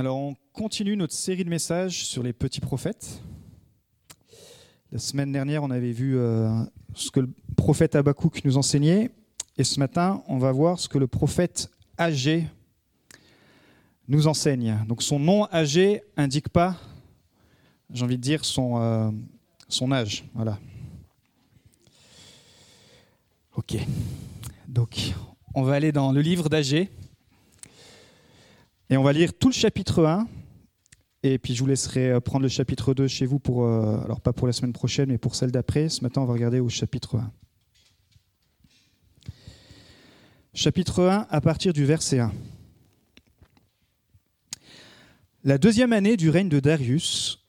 Alors on continue notre série de messages sur les petits prophètes. La semaine dernière, on avait vu euh, ce que le prophète Habakkuk nous enseignait. Et ce matin, on va voir ce que le prophète Agé nous enseigne. Donc son nom Agé indique pas, j'ai envie de dire, son, euh, son âge. Voilà. Ok. Donc on va aller dans le livre d'Agé. Et on va lire tout le chapitre 1. Et puis je vous laisserai euh, prendre le chapitre 2 chez vous pour, euh, alors pas pour la semaine prochaine, mais pour celle d'après. Ce matin, on va regarder au chapitre 1. Chapitre 1 à partir du verset 1. La deuxième année du règne de Darius,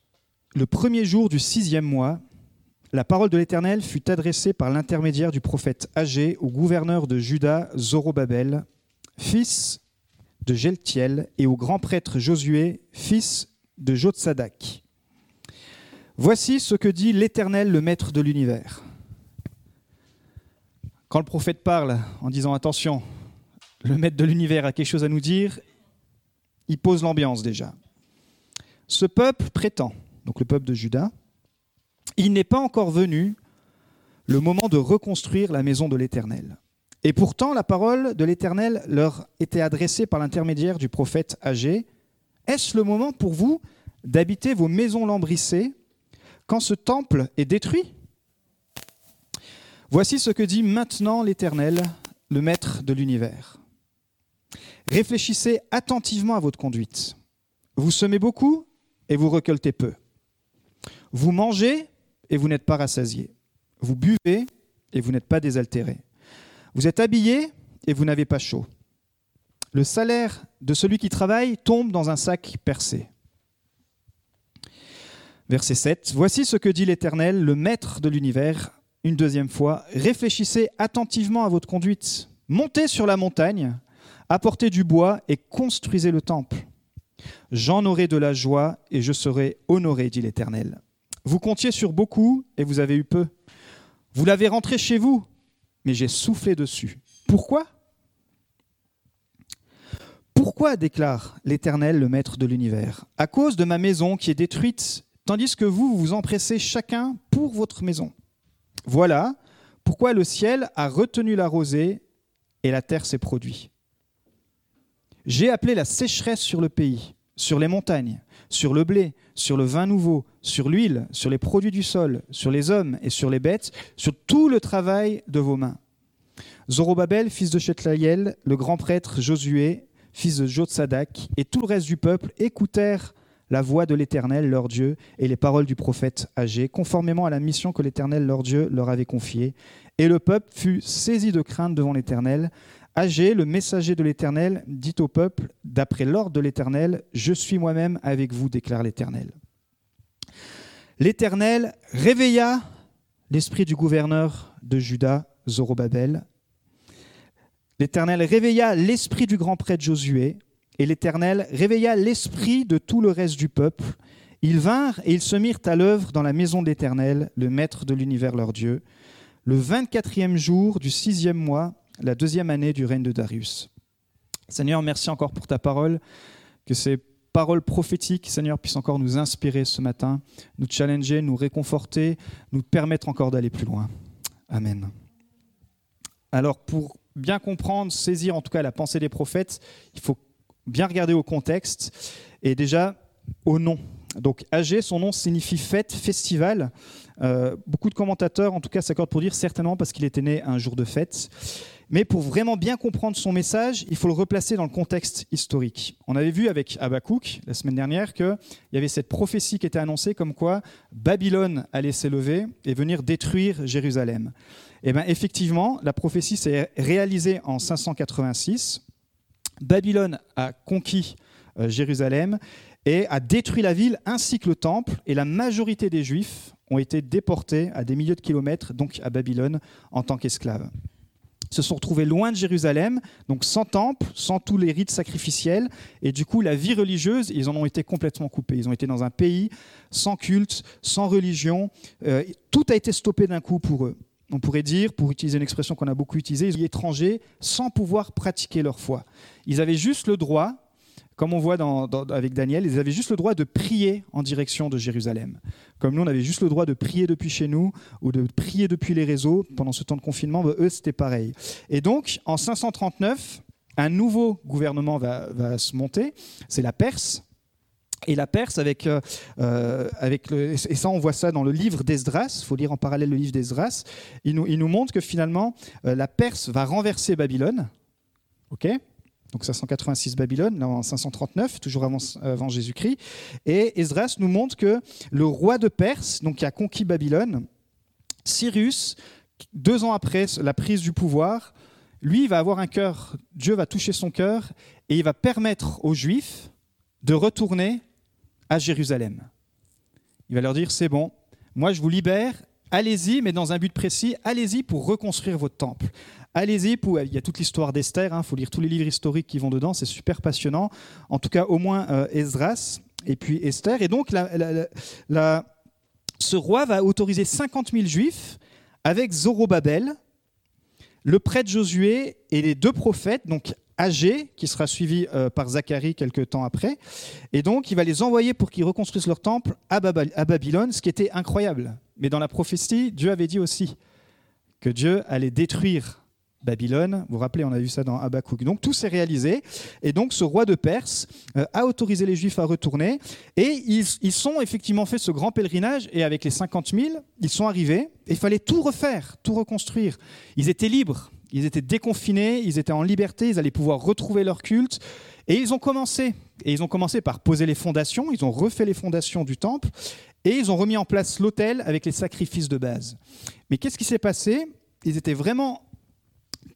le premier jour du sixième mois, la parole de l'Éternel fut adressée par l'intermédiaire du prophète Agé au gouverneur de Juda, Zorobabel, fils de Geltiel, et au grand prêtre Josué, fils de Jotsadak. Voici ce que dit l'Éternel, le Maître de l'univers. Quand le prophète parle en disant attention, le Maître de l'univers a quelque chose à nous dire, il pose l'ambiance déjà. Ce peuple prétend, donc le peuple de Juda, il n'est pas encore venu le moment de reconstruire la maison de l'Éternel. Et pourtant, la parole de l'Éternel leur était adressée par l'intermédiaire du prophète Agé. Est-ce le moment pour vous d'habiter vos maisons lambrissées quand ce temple est détruit? Voici ce que dit maintenant l'Éternel, le Maître de l'univers. Réfléchissez attentivement à votre conduite. Vous semez beaucoup et vous récoltez peu. Vous mangez et vous n'êtes pas rassasié. Vous buvez et vous n'êtes pas désaltéré. Vous êtes habillé et vous n'avez pas chaud. Le salaire de celui qui travaille tombe dans un sac percé. Verset 7. Voici ce que dit l'Éternel, le Maître de l'univers, une deuxième fois. Réfléchissez attentivement à votre conduite. Montez sur la montagne, apportez du bois et construisez le temple. J'en aurai de la joie et je serai honoré, dit l'Éternel. Vous comptiez sur beaucoup et vous avez eu peu. Vous l'avez rentré chez vous, mais j'ai soufflé dessus. Pourquoi? Pourquoi déclare l'Éternel, le Maître de l'univers? À cause de ma maison qui est détruite, tandis que vous vous empressez chacun pour votre maison. Voilà pourquoi le ciel a retenu la rosée et la terre s'est produite. J'ai appelé la sécheresse sur le pays, sur les montagnes, sur le blé, sur le vin nouveau, sur l'huile, sur les produits du sol, sur les hommes et sur les bêtes, sur tout le travail de vos mains. Zorobabel, fils de Shetlaïel, le grand prêtre Josué, fils de Jotsadak, et tout le reste du peuple écoutèrent la voix de l'Éternel, leur Dieu, et les paroles du prophète Agé, conformément à la mission que l'Éternel, leur Dieu, leur avait confiée. Et le peuple fut saisi de crainte devant l'Éternel. Agé, le messager de l'Éternel, dit au peuple, d'après l'ordre de l'Éternel, Je suis moi-même avec vous, déclare l'Éternel. L'Éternel réveilla l'esprit du gouverneur de Juda, Zorobabel. L'Éternel réveilla l'esprit du grand prêtre Josué, et l'Éternel réveilla l'esprit de tout le reste du peuple. Ils vinrent et ils se mirent à l'œuvre dans la maison de l'Éternel, le Maître de l'univers leur Dieu, le 24e jour du sixième mois, la deuxième année du règne de Darius. Seigneur, merci encore pour ta parole, que ces paroles prophétiques, Seigneur, puissent encore nous inspirer ce matin, nous challenger, nous réconforter, nous permettre encore d'aller plus loin. Amen. Alors, pour bien comprendre, saisir en tout cas la pensée des prophètes, il faut bien regarder au contexte et déjà au nom. Donc, Agé, son nom signifie fête, festival. Euh, beaucoup de commentateurs, en tout cas, s'accordent pour dire certainement parce qu'il était né un jour de fête. Mais pour vraiment bien comprendre son message, il faut le replacer dans le contexte historique. On avait vu avec Habakkuk la semaine dernière qu'il y avait cette prophétie qui était annoncée comme quoi Babylone allait s'élever et venir détruire Jérusalem. Eh bien effectivement, la prophétie s'est réalisée en 586. Babylone a conquis euh, Jérusalem et a détruit la ville ainsi que le temple, et la majorité des Juifs ont été déportés à des milliers de kilomètres, donc à Babylone, en tant qu'esclaves se sont retrouvés loin de Jérusalem, donc sans temple, sans tous les rites sacrificiels, et du coup la vie religieuse, ils en ont été complètement coupés. Ils ont été dans un pays sans culte, sans religion, euh, tout a été stoppé d'un coup pour eux. On pourrait dire, pour utiliser une expression qu'on a beaucoup utilisée, ils étaient étrangers sans pouvoir pratiquer leur foi. Ils avaient juste le droit comme on voit avec Daniel, ils avaient juste le droit de prier en direction de Jérusalem. Comme nous, on avait juste le droit de prier depuis chez nous ou de prier depuis les réseaux pendant ce temps de confinement, bah, eux, c'était pareil. Et donc, en 539, un nouveau gouvernement va, se monter, c'est la Perse. Et la Perse, avec, euh, euh, et ça on voit ça dans le livre d'Esdras, il faut lire en parallèle le livre d'Esdras, il nous, il nous montre que finalement euh, la Perse va renverser Babylone, ok? Donc 586 Babylone, là en 539, toujours avant, Jésus-Christ. Et Esdras nous montre que le roi de Perse, donc qui a conquis Babylone, Cyrus, deux ans après la prise du pouvoir, lui, il va avoir un cœur, Dieu va toucher son cœur et il va permettre aux Juifs de retourner à Jérusalem. Il va leur dire, c'est bon, moi je vous libère, allez-y, mais dans un but précis, allez-y pour reconstruire votre temple. Allez-y, il y a toute l'histoire d'Esther, il hein, faut lire tous les livres historiques qui vont dedans, c'est super passionnant. En tout cas, au moins euh, Esdras et puis Esther. Et donc, ce roi va autoriser 50 000 juifs avec Zorobabel, le prêtre Josué et les deux prophètes, donc Agé, qui sera suivi euh, par Zacharie quelques temps après. Et donc, il va les envoyer pour qu'ils reconstruisent leur temple à, Babylone, ce qui était incroyable. Mais dans la prophétie, Dieu avait dit aussi que Dieu allait détruire Babylone. Vous vous rappelez, on a vu ça dans Habakkuk. Donc tout s'est réalisé. Et donc ce roi de Perse euh, a autorisé les Juifs à retourner. Et ils, ils sont effectivement fait ce grand pèlerinage. Et avec les 50 000, ils sont arrivés. Et il fallait tout refaire, tout reconstruire. Ils étaient libres. Ils étaient déconfinés, ils étaient en liberté, ils allaient pouvoir retrouver leur culte. Et ils ont commencé. Et ils ont commencé par poser les fondations, ils ont refait les fondations du temple, et ils ont remis en place l'autel avec les sacrifices de base. Mais qu'est-ce qui s'est passé? Ils étaient vraiment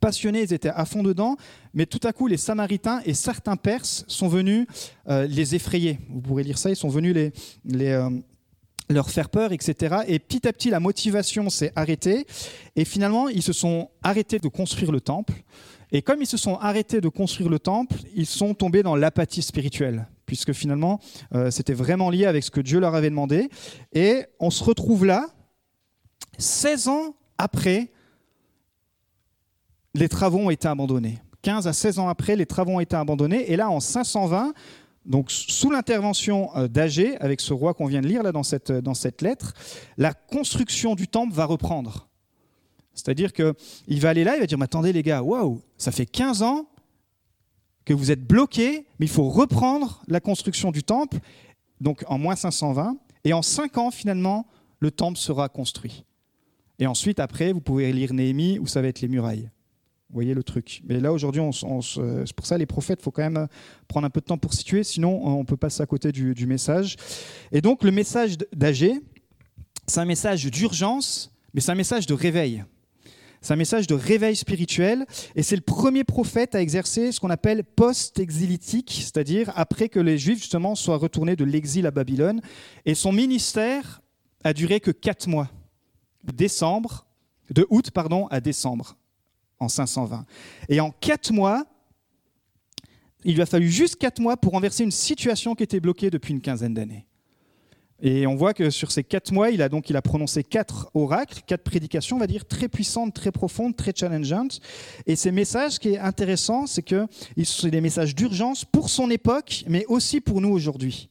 passionnés, ils étaient à fond dedans, mais tout à coup, les Samaritains et certains Perses sont venus euh, les effrayer. Vous pourrez lire ça, ils sont venus les, euh, leur faire peur, etc. Et petit à petit, la motivation s'est arrêtée, et finalement, ils se sont arrêtés de construire le temple. Et comme ils se sont arrêtés de construire le temple, ils sont tombés dans l'apathie spirituelle, puisque finalement, euh, c'était vraiment lié avec ce que Dieu leur avait demandé. Et on se retrouve là, 16 ans après les travaux ont été abandonnés. 15 à 16 ans après, les travaux ont été abandonnés. Et là, en 520, donc sous l'intervention euh, d'Agé, avec ce roi qu'on vient de lire là dans cette, dans cette lettre, la construction du temple va reprendre. C'est-à-dire qu'il va aller là, il va dire, mais attendez les gars, waouh, ça fait 15 ans que vous êtes bloqués, mais il faut reprendre la construction du temple, donc en moins 520, et en 5 ans finalement, le temple sera construit. Et ensuite, après, vous pouvez lire Néhémie, où ça va être les murailles. Vous voyez le truc. Mais là, aujourd'hui, c'est pour ça les prophètes, il faut quand même prendre un peu de temps pour situer, sinon on peut passer à côté du, message. Et donc, le message d'Agé, c'est un message d'urgence, mais c'est un message de réveil. C'est un message de réveil spirituel, et c'est le premier prophète à exercer ce qu'on appelle post-exilitique, c'est-à-dire après que les Juifs, justement, soient retournés de l'exil à Babylone. Et son ministère a duré que quatre mois, décembre, de août pardon, à décembre en 520. Et en quatre mois, il lui a fallu juste quatre mois pour renverser une situation qui était bloquée depuis une quinzaine d'années. Et on voit que sur ces quatre mois, il a donc il a prononcé quatre oracles, quatre prédications, on va dire, très puissantes, très profondes, très challengeantes. Et ces messages, ce qui est intéressant, c'est que sont des messages d'urgence pour son époque, mais aussi pour nous aujourd'hui.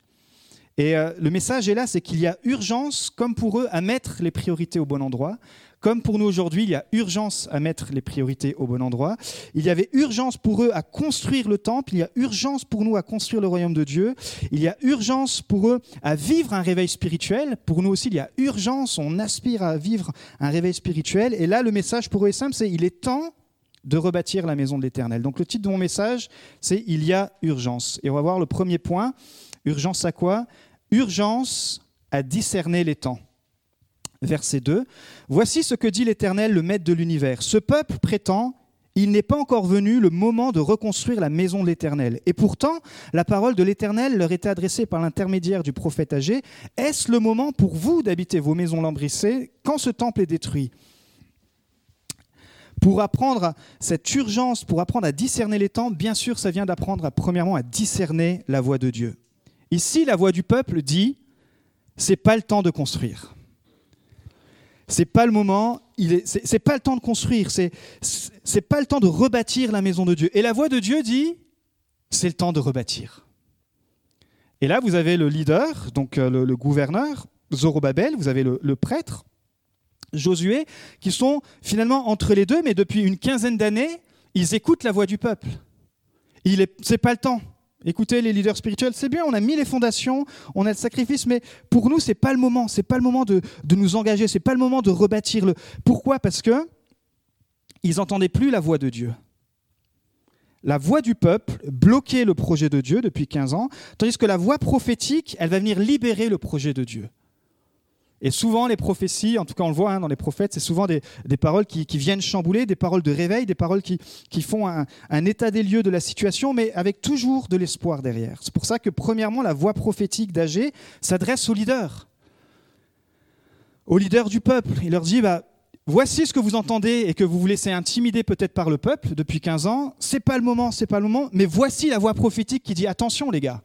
Et euh, le message est là, c'est qu'il y a urgence, comme pour eux, à mettre les priorités au bon endroit, comme pour nous aujourd'hui, il y a urgence à mettre les priorités au bon endroit. Il y avait urgence pour eux à construire le temple. Il y a urgence pour nous à construire le royaume de Dieu. Il y a urgence pour eux à vivre un réveil spirituel. Pour nous aussi, il y a urgence. On aspire à vivre un réveil spirituel. Et là, le message pour eux est simple, c'est il est temps de rebâtir la maison de l'Éternel. Donc le titre de mon message, c'est Il y a urgence. Et on va voir le premier point. Urgence à quoi? Urgence à discerner les temps verset 2. Voici ce que dit l'Éternel, le Maître de l'univers. Ce peuple prétend, il n'est pas encore venu le moment de reconstruire la maison de l'Éternel. Et pourtant, la parole de l'Éternel leur était adressée par l'intermédiaire du prophète âgé. Est-ce le moment pour vous d'habiter vos maisons lambrissées quand ce temple est détruit? Pour apprendre cette urgence, pour apprendre à discerner les temps, bien sûr, ça vient d'apprendre premièrement à discerner la voix de Dieu. Ici, la voix du peuple dit c'est pas le temps de construire. C'est pas le moment, c'est pas le temps de construire, c'est c'est pas le temps de rebâtir la maison de Dieu. Et la voix de Dieu dit, c'est le temps de rebâtir. Et là, vous avez le leader, donc euh, le, gouverneur, Zorobabel, vous avez le, prêtre, Josué, qui sont finalement entre les deux, mais depuis une quinzaine d'années, ils écoutent la voix du peuple. Il n'est pas le temps. Écoutez, les leaders spirituels, c'est bien, on a mis les fondations, on a le sacrifice, mais pour nous, c'est pas le moment. C'est pas le moment de, nous engager. C'est pas le moment de rebâtir le. Pourquoi? Parce que ils n'entendaient plus la voix de Dieu. La voix du peuple bloquait le projet de Dieu depuis 15 ans, tandis que la voix prophétique, elle va venir libérer le projet de Dieu. Et souvent, les prophéties, en tout cas on le voit hein, dans les prophètes, c'est souvent des, paroles qui, viennent chambouler, des paroles de réveil, des paroles qui, font un, un, état des lieux de la situation, mais avec toujours de l'espoir derrière. C'est pour ça que, premièrement, la voix prophétique d'Agé s'adresse aux leaders, aux leaders du peuple. Il leur dit, bah, voici ce que vous entendez et que vous vous laissez intimider peut-être par le peuple depuis 15 ans. C'est pas le moment, c'est pas le moment, mais voici la voix prophétique qui dit, attention les gars,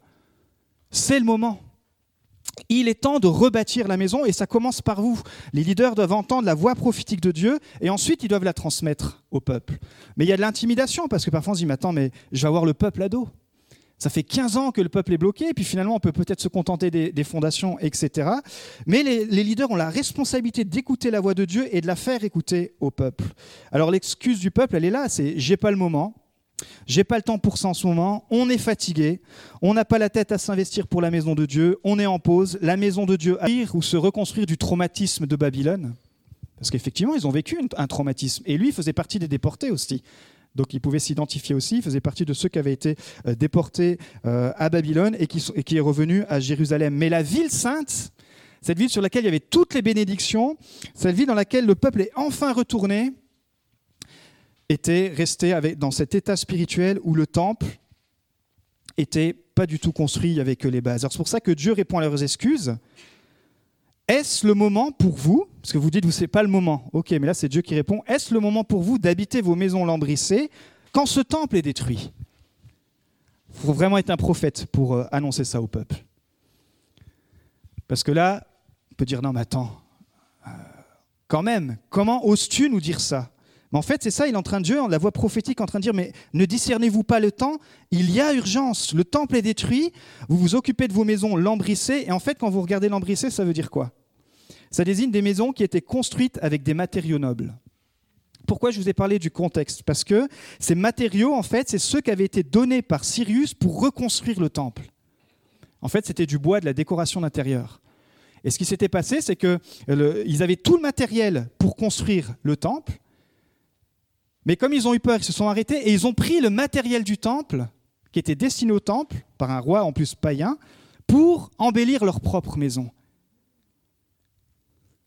c'est le moment il est temps de rebâtir la maison et ça commence par vous. Les leaders doivent entendre la voix prophétique de Dieu et ensuite ils doivent la transmettre au peuple. Mais il y a de l'intimidation parce que parfois on se dit mais attends mais je vais avoir le peuple à dos. Ça fait 15 ans que le peuple est bloqué, et puis finalement on peut peut-être se contenter des, fondations, etc. Mais les, les, leaders ont la responsabilité d'écouter la voix de Dieu et de la faire écouter au peuple. Alors l'excuse du peuple, elle est là, c'est j'ai pas le moment, j'ai pas le temps pour ça en ce moment. On est fatigué. On n'a pas la tête à s'investir pour la maison de Dieu. On est en pause. La maison de Dieu à ou se reconstruire du traumatisme de Babylone. Parce qu'effectivement, ils ont vécu un traumatisme. Et lui faisait partie des déportés aussi. Donc il pouvait s'identifier aussi. Il faisait partie de ceux qui avaient été euh, déportés euh, à Babylone et qui, et qui est revenu à Jérusalem. Mais la ville sainte, cette ville sur laquelle il y avait toutes les bénédictions, cette ville dans laquelle le peuple est enfin retourné, était resté dans cet état spirituel où le temple était pas du tout construit avec les bases. c'est pour ça que Dieu répond à leurs excuses. Est-ce le moment pour vous, parce que vous dites, vous c'est pas le moment, ok, mais là c'est Dieu qui répond, est-ce le moment pour vous d'habiter vos maisons lambrissées quand ce temple est détruit? Il faut vraiment être un prophète pour euh, annoncer ça au peuple. Parce que là, on peut dire, non mais attends, euh, quand même, comment oses-tu nous dire ça? Mais en fait, c'est ça, il est en train de Dieu, la voix prophétique en train de dire, mais ne discernez-vous pas le temps? Il y a urgence, le temple est détruit, vous vous occupez de vos maisons lambrissées, et en fait, quand vous regardez lambrissées, ça veut dire quoi? Ça désigne des maisons qui étaient construites avec des matériaux nobles. Pourquoi je vous ai parlé du contexte? Parce que ces matériaux, en fait, c'est ceux qui avaient été donnés par Sirius pour reconstruire le temple. En fait, c'était du bois, de la décoration d'intérieur. Et ce qui s'était passé, c'est qu'ils avaient tout le matériel pour construire le temple, mais comme ils ont eu peur, ils se sont arrêtés et ils ont pris le matériel du temple, qui était destiné au temple, par un roi en plus païen, pour embellir leur propre maison.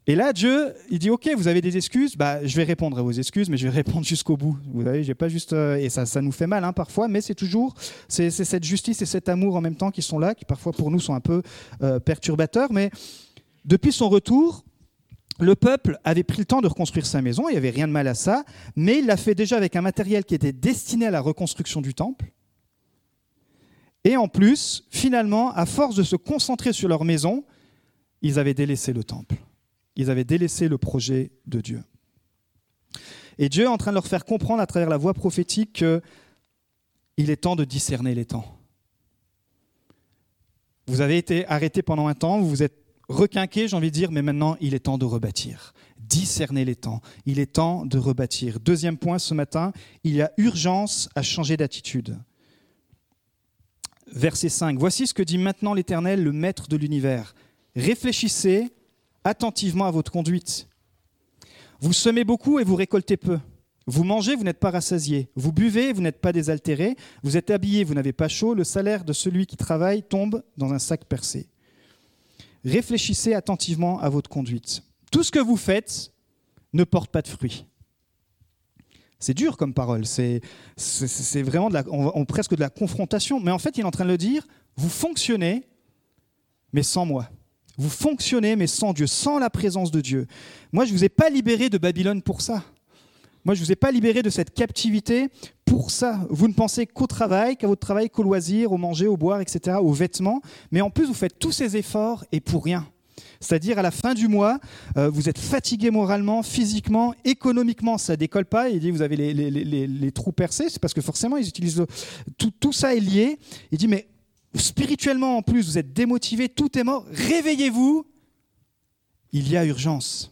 Et là, Dieu, il dit, OK, vous avez des excuses, bah, je vais répondre à vos excuses, mais je vais répondre jusqu'au bout. Vous voyez, j'ai pas juste... Euh, et ça, ça nous fait mal hein, parfois, mais c'est toujours c'est, cette justice et cet amour en même temps qui sont là, qui parfois pour nous sont un peu euh, perturbateurs. Mais depuis son retour, le peuple avait pris le temps de reconstruire sa maison, il n'y avait rien de mal à ça, mais il l'a fait déjà avec un matériel qui était destiné à la reconstruction du temple. Et en plus, finalement, à force de se concentrer sur leur maison, ils avaient délaissé le temple. Ils avaient délaissé le projet de Dieu. Et Dieu est en train de leur faire comprendre à travers la voix prophétique qu'il est temps de discerner les temps. Vous avez été arrêté pendant un temps, vous vous êtes requinqué, j'ai envie de dire, mais maintenant, il est temps de rebâtir. Discerner les temps. Il est temps de rebâtir. Deuxième point ce matin, il y a urgence à changer d'attitude. Verset 5. Voici ce que dit maintenant l'Éternel, le Maître de l'univers. Réfléchissez attentivement à votre conduite. Vous semez beaucoup et vous récoltez peu. Vous mangez, vous n'êtes pas rassasié. Vous buvez, vous n'êtes pas désaltéré. Vous êtes habillé, vous n'avez pas chaud. Le salaire de celui qui travaille tombe dans un sac percé réfléchissez attentivement à votre conduite. Tout ce que vous faites ne porte pas de fruits. C'est dur comme parole, c'est vraiment on, presque de la confrontation, mais en fait il est en train de le dire, vous fonctionnez, mais sans moi. Vous fonctionnez, mais sans Dieu, sans la présence de Dieu. Moi, je ne vous ai pas libéré de Babylone pour ça. Moi, je ne vous ai pas libéré de cette captivité pour ça. Vous ne pensez qu'au travail, qu'à votre travail, qu'au loisir, au manger, au boire, etc., aux vêtements. Mais en plus, vous faites tous ces efforts et pour rien. C'est-à-dire à la fin du mois, euh, vous êtes fatigué moralement, physiquement, économiquement, ça décolle pas. Il dit vous avez les, les, les, les trous percés, c'est parce que forcément ils utilisent tout, tout, ça est lié. Il dit mais spirituellement en plus, vous êtes démotivé, tout est mort, réveillez-vous, il y a urgence.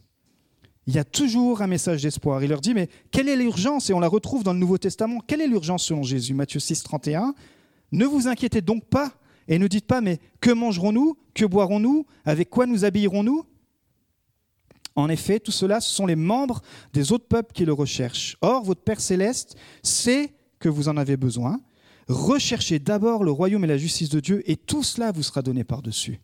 Il y a toujours un message d'espoir. Il leur dit, mais quelle est l'urgence? Et on la retrouve dans le Nouveau Testament. Quelle est l'urgence selon Jésus? Matthieu 6, 31. Ne vous inquiétez donc pas et ne dites pas, mais que mangerons-nous? Que boirons-nous? Avec quoi nous habillerons-nous? En effet, tout cela, ce sont les membres des autres peuples qui le recherchent. Or, votre Père céleste sait que vous en avez besoin. Recherchez d'abord le royaume et la justice de Dieu, et tout cela vous sera donné par-dessus.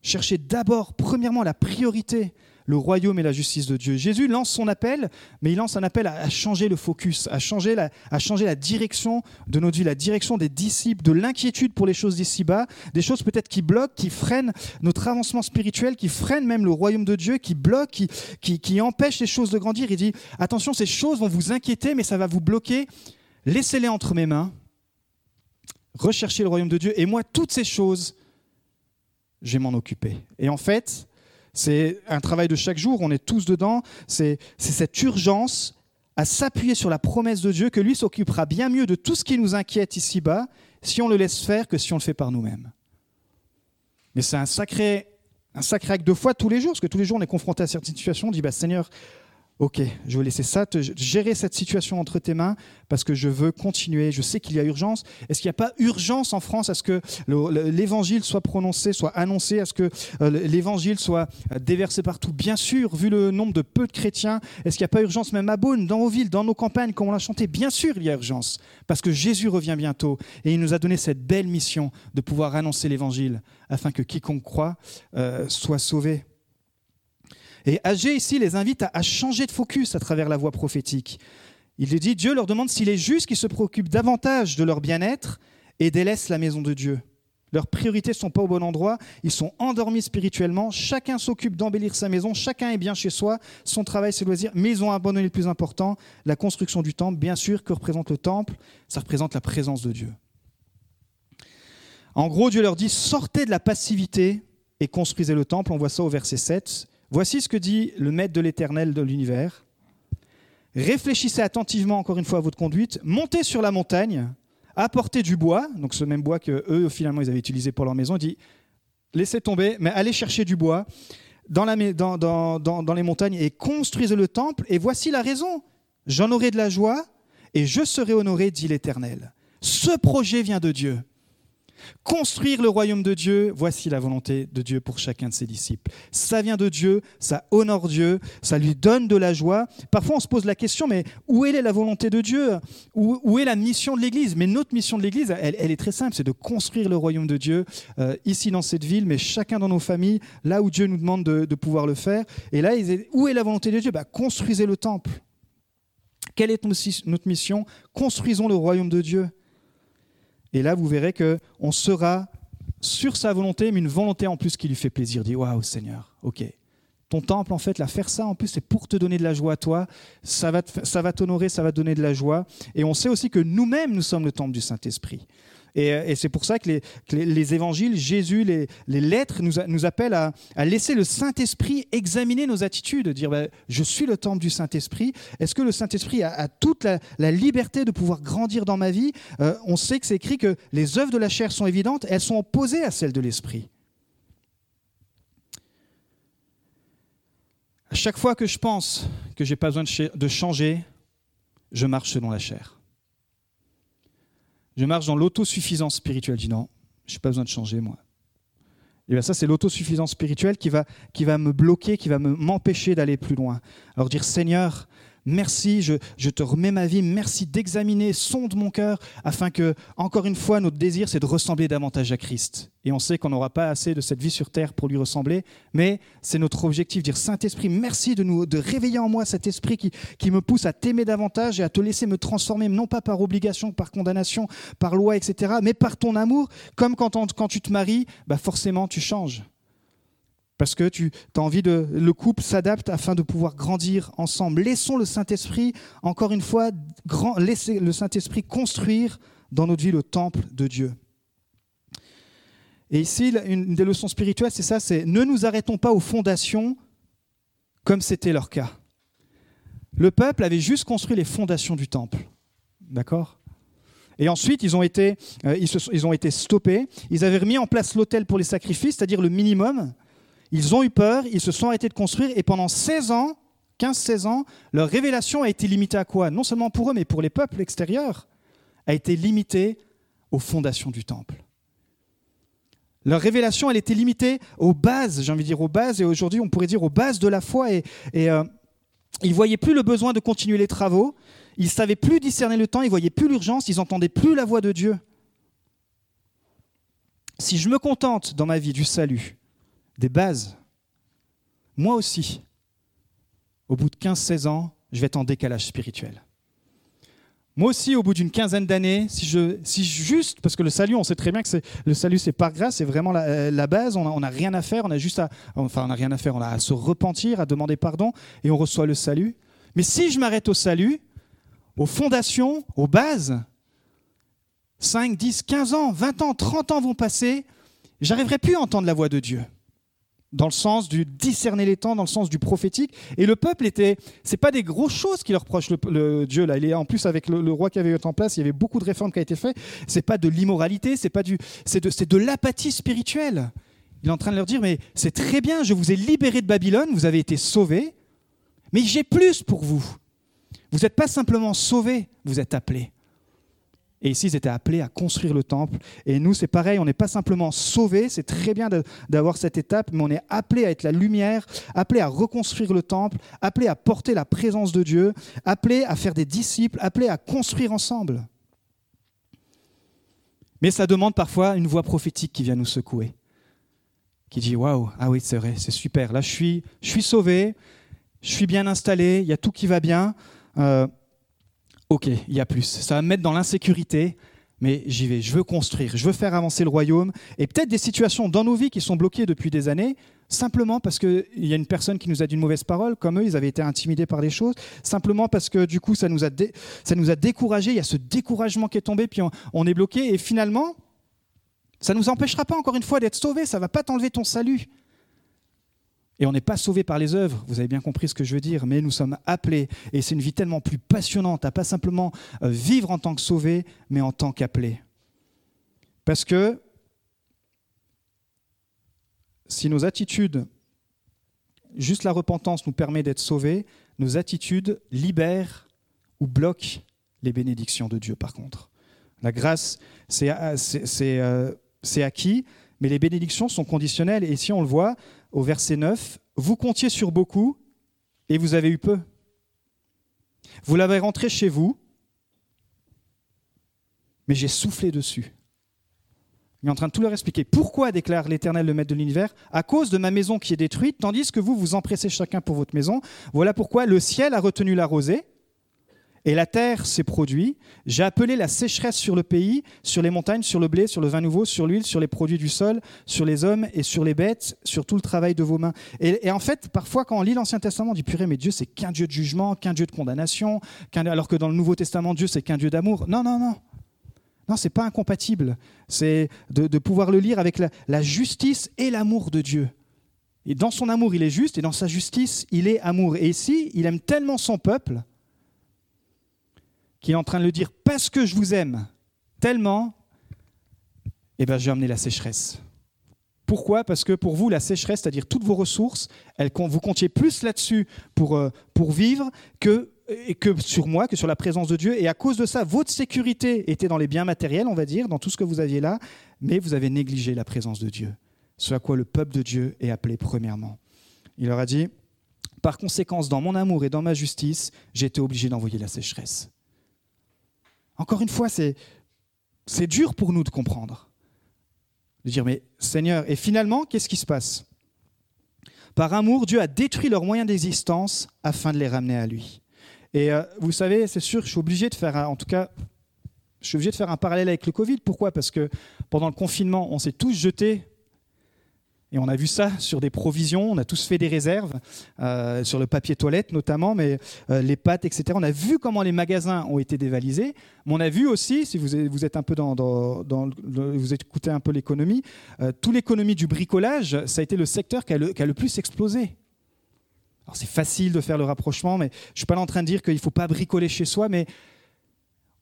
Cherchez d'abord, premièrement, la priorité, le royaume et la justice de Dieu. Jésus lance son appel, mais il lance un appel à, changer le focus, à changer, la, direction de notre vie, la direction des disciples, de l'inquiétude pour les choses d'ici-bas, des choses peut-être qui bloquent, qui freinent notre avancement spirituel, qui freinent même le royaume de Dieu, qui bloquent, qui, qui empêchent les choses de grandir. Il dit, attention, ces choses vont vous inquiéter, mais ça va vous bloquer. Laissez-les entre mes mains. Recherchez le royaume de Dieu. Et moi, toutes ces choses, je vais m'en occuper. Et en fait, c'est un travail de chaque jour, on est tous dedans. C'est cette urgence à s'appuyer sur la promesse de Dieu que lui s'occupera bien mieux de tout ce qui nous inquiète ici-bas si on le laisse faire que si on le fait par nous-mêmes. Mais c'est un sacré, un sacré acte de foi tous les jours, parce que tous les jours on est confronté à certaines situations, on dit bah, Seigneur, Ok, je vais laisser ça, gérer cette situation entre tes mains parce que je veux continuer. Je sais qu'il y a urgence. Est-ce qu'il n'y a pas urgence en France à ce que l'évangile soit prononcé, soit annoncé, à ce que euh, l'évangile soit euh, déversé partout? Bien sûr, vu le nombre de peu de chrétiens, est-ce qu'il n'y a pas urgence même à Beaune, dans nos villes, dans nos campagnes, comme on l'a chanté? Bien sûr, il y a urgence parce que Jésus revient bientôt et il nous a donné cette belle mission de pouvoir annoncer l'évangile afin que quiconque croit euh, soit sauvé. Et Agé ici les invite à, changer de focus à travers la voie prophétique. Il dit, Dieu leur demande s'il est juste qu'ils se préoccupent davantage de leur bien-être et délaissent la maison de Dieu. Leurs priorités ne sont pas au bon endroit, ils sont endormis spirituellement, chacun s'occupe d'embellir sa maison, chacun est bien chez soi, son travail, ses loisirs, mais ils ont abandonné le plus important, la construction du temple. Bien sûr, que représente le temple? Ça représente la présence de Dieu. En gros, Dieu leur dit, sortez de la passivité et construisez le temple. On voit ça au verset 7. Voici ce que dit le maître de l'éternel de l'univers. Réfléchissez attentivement encore une fois à votre conduite, montez sur la montagne, apportez du bois, donc ce même bois que eux finalement ils avaient utilisé pour leur maison, dit laissez tomber, mais allez chercher du bois dans les montagnes et construisez le temple, et voici la raison. J'en aurai de la joie et je serai honoré, dit l'Éternel. Ce projet vient de Dieu. Construire le royaume de Dieu, voici la volonté de Dieu pour chacun de ses disciples. Ça vient de Dieu, ça honore Dieu, ça lui donne de la joie. Parfois on se pose la question, mais où est la volonté de Dieu? Où, est la mission de l'Église? Mais notre mission de l'Église, elle, est très simple, c'est de construire le royaume de Dieu euh, ici dans cette ville, mais chacun dans nos familles, là où Dieu nous demande de, pouvoir le faire. Et là, où est la volonté de Dieu? Bah, Construisez le temple. Quelle est notre mission? Construisons le royaume de Dieu. Et là, vous verrez qu'on sera sur sa volonté, mais une volonté en plus qui lui fait plaisir. Dit Waouh, Seigneur, ok. Ton temple, en fait, la faire ça, en plus, c'est pour te donner de la joie à toi. Ça va, ça va t'honorer, ça va te donner de la joie. Et on sait aussi que nous-mêmes, nous sommes le temple du Saint-Esprit. Euh, et, c'est pour ça que les, évangiles, Jésus, les, lettres nous, appellent à, laisser le Saint-Esprit examiner nos attitudes, dire bah, je suis le temple du Saint-Esprit. Est-ce que le Saint-Esprit a, toute la, liberté de pouvoir grandir dans ma vie? Euh, On sait que c'est écrit que les œuvres de la chair sont évidentes, elles sont opposées à celles de l'Esprit. À chaque fois que je pense que j'ai pas besoin de changer, je marche selon la chair. Je marche dans l'autosuffisance spirituelle. Je dis non, je n'ai pas besoin de changer, moi. Et bien ça, c'est l'autosuffisance spirituelle qui va, qui va me bloquer, qui va m'empêcher d'aller plus loin. Alors dire, Seigneur, Merci, je, te remets ma vie. Merci d'examiner, sonde mon cœur, afin que, encore une fois, notre désir, c'est de ressembler davantage à Christ. Et on sait qu'on n'aura pas assez de cette vie sur terre pour lui ressembler, mais c'est notre objectif, dire Saint-Esprit, merci de nous réveiller en moi cet esprit qui, me pousse à t'aimer davantage et à te laisser me transformer, non pas par obligation, par condamnation, par loi, etc., mais par ton amour. Comme quand, quand tu te maries, bah forcément tu changes. Parce que tu as envie de. Le couple s'adapte afin de pouvoir grandir ensemble. Laissons le Saint-Esprit, encore une fois, grand, laissez le Saint-Esprit construire dans notre vie le temple de Dieu. Et ici, une des leçons spirituelles, c'est ça c'est ne nous arrêtons pas aux fondations comme c'était leur cas. Le peuple avait juste construit les fondations du temple. D'accord? Et ensuite, ils ont été, euh, ils ont été stoppés. Ils avaient remis en place l'autel pour les sacrifices, c'est-à-dire le minimum. Ils ont eu peur, ils se sont arrêtés de construire, et pendant 16 ans, 15-16 ans, leur révélation a été limitée à quoi? Non seulement pour eux, mais pour les peuples extérieurs, a été limitée aux fondations du temple. Leur révélation, elle était limitée aux bases, j'ai envie de dire aux bases, et aujourd'hui on pourrait dire aux bases de la foi. Et, euh, ils ne voyaient plus le besoin de continuer les travaux, ils ne savaient plus discerner le temps, ils ne voyaient plus l'urgence, ils n'entendaient plus la voix de Dieu. Si je me contente dans ma vie du salut, des bases, moi aussi, au bout de 15-16 ans, je vais être en décalage spirituel. Moi aussi, au bout d'une quinzaine d'années, si je, si juste, parce que le salut, on sait très bien que le salut, c'est par grâce, c'est vraiment la, euh, base, on n'a rien à faire, on a juste à, enfin, on n'a rien à faire, on a à se repentir, à demander pardon, et on reçoit le salut. Mais si je m'arrête au salut, aux fondations, aux bases, 5, 10, 15 ans, 20 ans, 30 ans vont passer, j'arriverai plus à entendre la voix de Dieu dans le sens du discerner les temps, dans le sens du prophétique. Et le peuple était, c'est pas des grosses choses qui leur reproche le, Dieu là. Il est en plus avec le, roi qui avait été en place, il y avait beaucoup de réformes qui ont été faites. C'est pas de l'immoralité, c'est pas du, c'est de, c'est de l'apathie spirituelle. Il est en train de leur dire, mais c'est très bien, je vous ai libéré de Babylone, vous avez été sauvés, mais j'ai plus pour vous. Vous n'êtes pas simplement sauvés, vous êtes appelés. Et ici, ils étaient appelés à construire le temple. Et nous, c'est pareil, on n'est pas simplement sauvés, c'est très bien d'avoir cette étape, mais on est appelés à être la lumière, appelés à reconstruire le temple, appelés à porter la présence de Dieu, appelés à faire des disciples, appelés à construire ensemble. Mais ça demande parfois une voix prophétique qui vient nous secouer, qui dit Waouh, ah oui, c'est vrai, c'est super. Là, je suis, je suis sauvé, je suis bien installé, il y a tout qui va bien. Euh, ok, il y a plus. Ça va me mettre dans l'insécurité, mais j'y vais. Je veux construire, je veux faire avancer le royaume. Et peut-être des situations dans nos vies qui sont bloquées depuis des années, simplement parce qu'il y a une personne qui nous a dit une mauvaise parole, comme eux, ils avaient été intimidés par les choses, simplement parce que du coup, ça nous a, ça nous a découragés. Il y a ce découragement qui est tombé, puis on, est bloqué. Et finalement, ça ne nous empêchera pas, encore une fois, d'être sauvés. Ça ne va pas t'enlever ton salut. Et on n'est pas sauvé par les œuvres, vous avez bien compris ce que je veux dire, mais nous sommes appelés, et c'est une vie tellement plus passionnante, à pas simplement euh, vivre en tant que sauvé, mais en tant qu'appelé. Parce que si nos attitudes, juste la repentance nous permet d'être sauvés, nos attitudes libèrent ou bloquent les bénédictions de Dieu par contre. La grâce, c'est euh, acquis, mais les bénédictions sont conditionnelles, et si on le voit, au verset 9, vous comptiez sur beaucoup et vous avez eu peu. Vous l'avez rentré chez vous, mais j'ai soufflé dessus. Il est en train de tout leur expliquer. Pourquoi, déclare l'Éternel, le Maître de l'univers? À cause de ma maison qui est détruite, tandis que vous vous empressez chacun pour votre maison. Voilà pourquoi le ciel a retenu la rosée et la terre s'est produite. J'ai appelé la sécheresse sur le pays, sur les montagnes, sur le blé, sur le vin nouveau, sur l'huile, sur les produits du sol, sur les hommes et sur les bêtes, sur tout le travail de vos mains. Et, en fait, parfois, quand on lit l'Ancien Testament, on dit purée, mais Dieu, c'est qu'un Dieu de jugement, qu'un Dieu de condamnation, alors que dans le Nouveau Testament, Dieu, c'est qu'un Dieu d'amour. Non, non, non. Non, c'est pas incompatible. C'est de, pouvoir le lire avec la justice et l'amour de Dieu. Et dans son amour, il est juste, et dans sa justice, il est amour. Et ici, il aime tellement son peuple qui est en train de le dire parce que je vous aime tellement, eh ben, j'ai amené la sécheresse. Pourquoi? Parce que pour vous, la sécheresse, c'est-à-dire toutes vos ressources, vous comptiez plus là-dessus pour, euh, pour vivre que, et que sur moi, que sur la présence de Dieu. Et à cause de ça, votre sécurité était dans les biens matériels, on va dire, dans tout ce que vous aviez là, mais vous avez négligé la présence de Dieu. Ce à quoi le peuple de Dieu est appelé premièrement. Il leur a dit, par conséquence, dans mon amour et dans ma justice, j'ai été obligé d'envoyer la sécheresse. Encore une fois, c'est, c'est dur pour nous de comprendre. De dire, mais Seigneur, et finalement, qu'est-ce qui se passe? Par amour, Dieu a détruit leurs moyens d'existence afin de les ramener à lui. Et euh, vous savez, c'est sûr, je suis obligé de faire, en tout cas, je suis obligé de faire un parallèle avec le Covid. Pourquoi? Parce que pendant le confinement, on s'est tous jetés et on a vu ça sur des provisions, on a tous fait des réserves, euh, sur le papier toilette notamment, mais euh, les pâtes, etc. On a vu comment les magasins ont été dévalisés, mais on a vu aussi, si vous, êtes un peu dans, vous écoutez un peu l'économie, euh, toute l'économie du bricolage, ça a été le secteur qui a le, plus explosé. Alors c'est facile de faire le rapprochement, mais je ne suis pas en train de dire qu'il ne faut pas bricoler chez soi, mais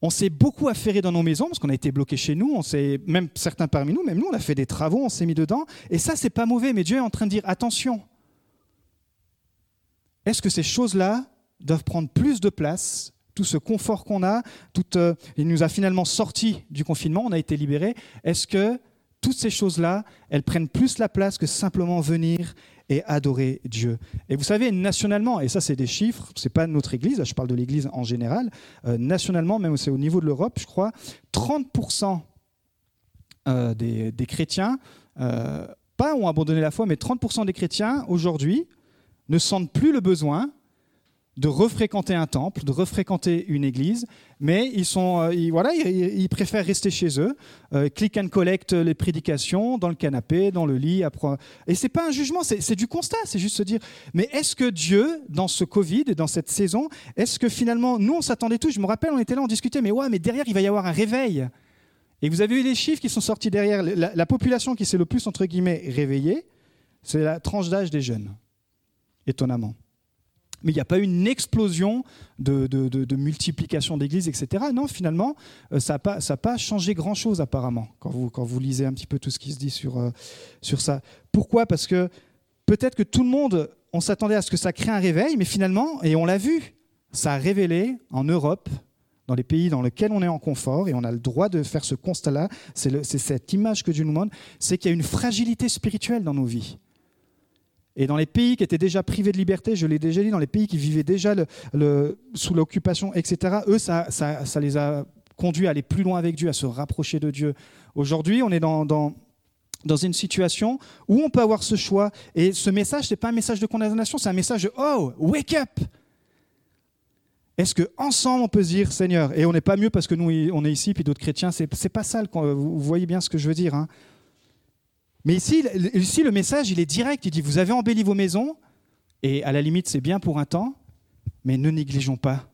on s'est beaucoup affairé dans nos maisons parce qu'on a été bloqué chez nous. On s'est, même certains parmi nous, même nous, on a fait des travaux, on s'est mis dedans. Et ça, c'est pas mauvais. Mais Dieu est en train de dire attention. Est-ce que ces choses-là doivent prendre plus de place Tout ce confort qu'on a, tout, euh, il nous a finalement sorti du confinement, on a été libérés. Est-ce que toutes ces choses-là, elles prennent plus la place que simplement venir et adorer Dieu. Et vous savez, nationalement, et ça c'est des chiffres, c'est pas notre Église, je parle de l'Église en général, euh, nationalement, même c'est au niveau de l'Europe, je crois, 30% euh, des, chrétiens, euh, pas ont abandonné la foi, mais 30% des chrétiens aujourd'hui ne sentent plus le besoin de refréquenter un temple, de refréquenter une église, mais ils, sont, euh, voilà, ils, préfèrent rester chez eux, euh, click and collect les prédications dans le canapé, dans le lit. Après... Et c'est pas un jugement, c'est du constat, c'est juste se dire, mais est-ce que Dieu, dans ce Covid et dans cette saison, est-ce que finalement, nous on s'attendait tous, je me rappelle, on était là, on discutait, mais ouais, mais derrière il va y avoir un réveil. Et vous avez eu les chiffres qui sont sortis derrière, la, la population qui s'est le plus, entre guillemets, réveillée, c'est la tranche d'âge des jeunes, étonnamment mais il n'y a pas eu une explosion de, multiplication d'églises, etc. Non, finalement, euh, ça n'a pas, changé grand-chose apparemment, quand vous, lisez un petit peu tout ce qui se dit sur, euh, sur ça. Pourquoi? Parce que peut-être que tout le monde, on s'attendait à ce que ça crée un réveil, mais finalement, et on l'a vu, ça a révélé en Europe, dans les pays dans lesquels on est en confort, et on a le droit de faire ce constat-là, c'est cette image que Dieu nous montre, c'est qu'il y a une fragilité spirituelle dans nos vies. Et dans les pays qui étaient déjà privés de liberté, je l'ai déjà dit, dans les pays qui vivaient déjà sous l'occupation, etc., eux, ça, les a conduits à aller plus loin avec Dieu, à se rapprocher de Dieu. Aujourd'hui, on est dans, une situation où on peut avoir ce choix. Et ce message, ce n'est pas un message de condamnation, c'est un message de Oh, wake up Est-ce qu'ensemble, on peut se dire Seigneur, et on n'est pas mieux parce que nous, on est ici, puis d'autres chrétiens, c'est pas ça, vous voyez bien ce que je veux dire. Hein mais ici, ici, le message, il est direct. Il dit, vous avez embelli vos maisons, et à la limite, c'est bien pour un temps, mais ne négligeons pas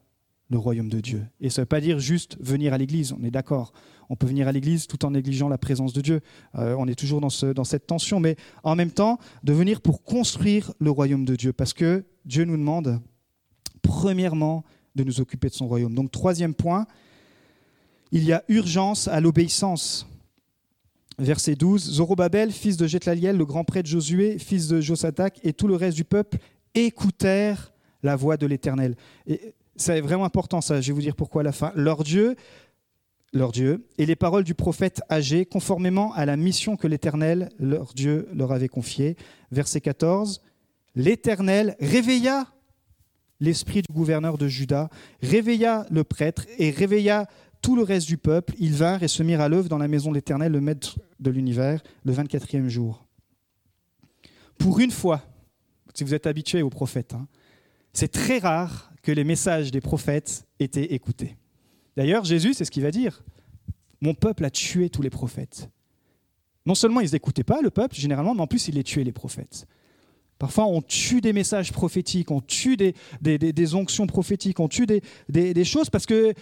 le royaume de Dieu. Et ça ne veut pas dire juste venir à l'église, on est d'accord. On peut venir à l'église tout en négligeant la présence de Dieu. Euh, on est toujours dans, ce, dans cette tension, mais en même temps, de venir pour construire le royaume de Dieu, parce que Dieu nous demande, premièrement, de nous occuper de son royaume. Donc, troisième point, il y a urgence à l'obéissance. Verset 12, Zorobabel, fils de Jethlaliel, le grand prêtre Josué, fils de Josatak, et tout le reste du peuple écoutèrent la voix de l'Éternel. Et c'est vraiment important ça, je vais vous dire pourquoi à la fin. Leur Dieu, leur Dieu, et les paroles du prophète âgé, conformément à la mission que l'Éternel, leur Dieu, leur avait confiée. Verset 14, l'Éternel réveilla l'esprit du gouverneur de Juda, réveilla le prêtre et réveilla tout le reste du peuple, ils vinrent et se mirent à l'œuvre dans la maison de l'Éternel, le maître de l'univers, le 24e jour. Pour une fois, si vous êtes habitué aux prophètes, hein, c'est très rare que les messages des prophètes étaient écoutés. D'ailleurs, Jésus, c'est ce qu'il va dire. Mon peuple a tué tous les prophètes. Non seulement ils n'écoutaient pas le peuple, généralement, mais en plus, il les tuait, les prophètes. Parfois, on tue des messages prophétiques, on tue des, des, onctions prophétiques, on tue des, choses parce que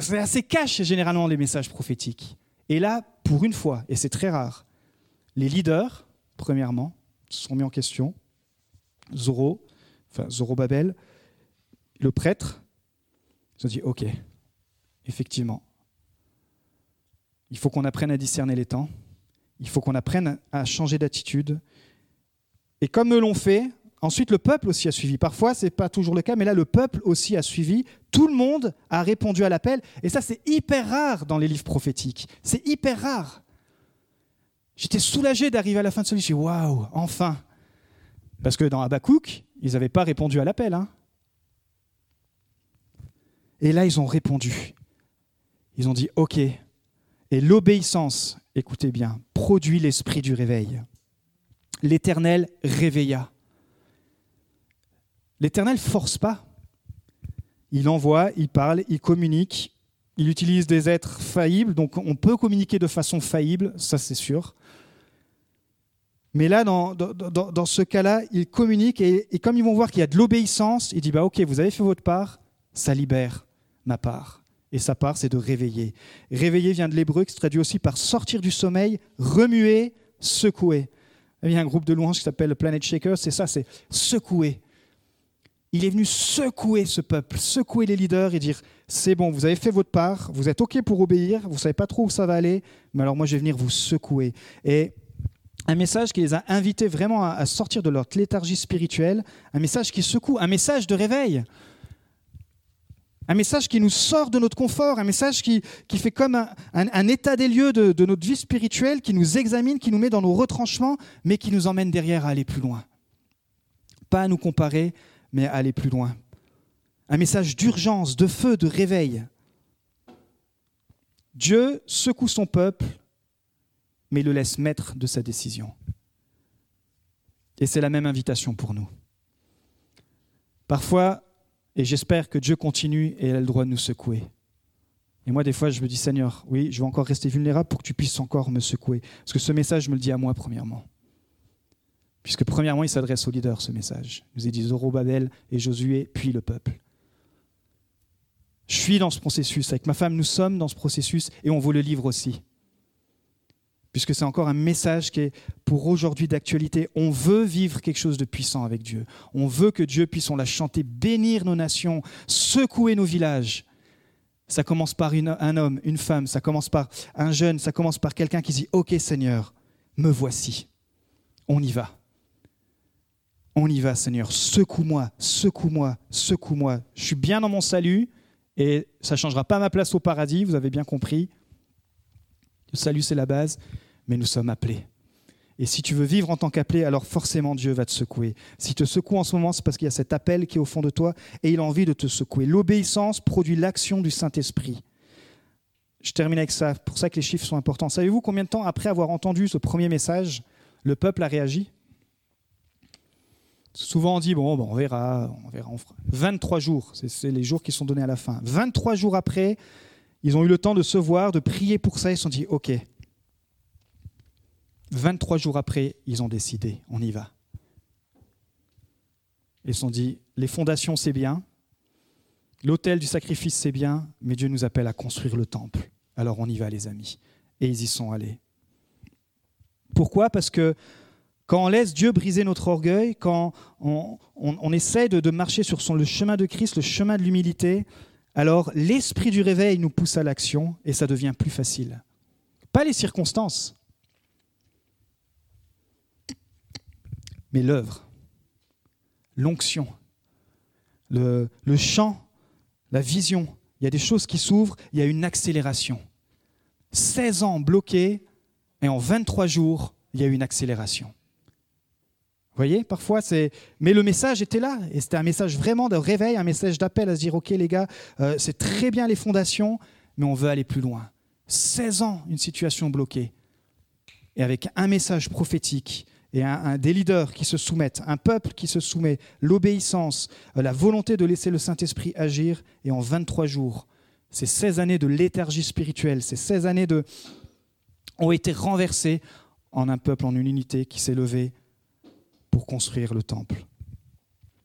c'est assez cash généralement les messages prophétiques. Et là, pour une fois, et c'est très rare, les leaders, premièrement, se sont mis en question. Zoro, enfin Zorobabel, le prêtre, se dit Ok, effectivement, il faut qu'on apprenne à discerner les temps, il faut qu'on apprenne à changer d'attitude. Et comme l'ont fait, Ensuite, le peuple aussi a suivi. Parfois, ce n'est pas toujours le cas, mais là, le peuple aussi a suivi. Tout le monde a répondu à l'appel. Et ça, c'est hyper rare dans les livres prophétiques. C'est hyper rare. J'étais soulagé d'arriver à la fin de celui ci Waouh, enfin Parce que dans Habakkuk, ils n'avaient pas répondu à l'appel. Hein. Et là, ils ont répondu. Ils ont dit OK. Et l'obéissance, écoutez bien, produit l'esprit du réveil. L'Éternel réveilla. L'Éternel force pas. Il envoie, il parle, il communique, il utilise des êtres faillibles, donc on peut communiquer de façon faillible, ça c'est sûr. Mais là, dans, ce cas-là, il communique et, comme ils vont voir qu'il y a de l'obéissance, il dit bah ok, vous avez fait votre part, ça libère ma part. Et sa part, c'est de réveiller. Réveiller vient de l'hébreu, qui se traduit aussi par sortir du sommeil, remuer, secouer. Il y a un groupe de louanges qui s'appelle Planet Shaker, c'est ça, c'est secouer il est venu secouer ce peuple, secouer les leaders et dire c'est bon, vous avez fait votre part, vous êtes OK pour obéir, vous ne savez pas trop où ça va aller, mais alors moi je vais venir vous secouer. Et un message qui les a invités vraiment à sortir de leur léthargie spirituelle, un message qui secoue, un message de réveil. Un message qui nous sort de notre confort, un message qui, qui fait comme un, état des lieux de, de, notre vie spirituelle, qui nous examine, qui nous met dans nos retranchements, mais qui nous emmène derrière à aller plus loin. Pas à nous comparer, mais aller plus loin. Un message d'urgence, de feu, de réveil. Dieu secoue son peuple, mais le laisse maître de sa décision. Et c'est la même invitation pour nous. Parfois, et j'espère que Dieu continue et a le droit de nous secouer. Et moi, des fois, je me dis, Seigneur, oui, je vais encore rester vulnérable pour que tu puisses encore me secouer. Parce que ce message me le dit à moi, premièrement. Puisque, premièrement, il s'adresse aux leaders, ce message. Il nous a dit Zorobabel et Josué, puis le peuple. Je suis dans ce processus. Avec ma femme, nous sommes dans ce processus et on vous le livre aussi puisque c'est encore un message qui est pour aujourd'hui d'actualité. On veut vivre quelque chose de puissant avec Dieu. On veut que Dieu puisse, on l'a chanté, bénir nos nations, secouer nos villages. Ça commence par un homme, une femme, ça commence par un jeune, ça commence par quelqu'un qui dit, OK Seigneur, me voici. On y va. On y va Seigneur, secoue-moi, secoue-moi, secoue-moi. Je suis bien dans mon salut et ça ne changera pas ma place au paradis, vous avez bien compris. Le salut, c'est la base mais nous sommes appelés. Et si tu veux vivre en tant qu'appelé, alors forcément Dieu va te secouer. Si te secoue en ce moment, c'est parce qu'il y a cet appel qui est au fond de toi et il a envie de te secouer. L'obéissance produit l'action du Saint-Esprit. Je termine avec ça, pour ça que les chiffres sont importants. Savez-vous combien de temps après avoir entendu ce premier message, le peuple a réagi? Souvent on dit, bon, on verra, on verra. 23 jours, c'est les jours qui sont donnés à la fin. 23 jours après, ils ont eu le temps de se voir, de prier pour ça, ils se sont dit, ok, 23 jours après, ils ont décidé, on y va. Ils se sont dit, les fondations, c'est bien, l'autel du sacrifice, c'est bien, mais Dieu nous appelle à construire le temple. Alors on y va, les amis. Et ils y sont allés. Pourquoi? Parce que quand on laisse Dieu briser notre orgueil, quand on, essaie de, marcher sur le chemin de Christ, le chemin de l'humilité, alors l'esprit du réveil nous pousse à l'action et ça devient plus facile. Pas les circonstances, mais l'œuvre, l'onction, le, chant, la vision. Il y a des choses qui s'ouvrent, il y a une accélération. 16 ans bloqués, et en 23 jours, il y a une accélération. Voyez, parfois c'est. Mais le message était là, et c'était un message vraiment de réveil, un message d'appel à se dire Ok, les gars, euh, c'est très bien les fondations, mais on veut aller plus loin. 16 ans, une situation bloquée. Et avec un message prophétique, et des leaders qui se soumettent, un peuple qui se soumet, l'obéissance, euh, la volonté de laisser le Saint-Esprit agir, et en 23 jours, ces 16 années de léthargie spirituelle, ces 16 années de... ont été renversées en un peuple, en une unité qui s'est levé pour construire le temple.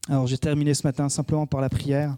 Alors j'ai terminé ce matin simplement par la prière.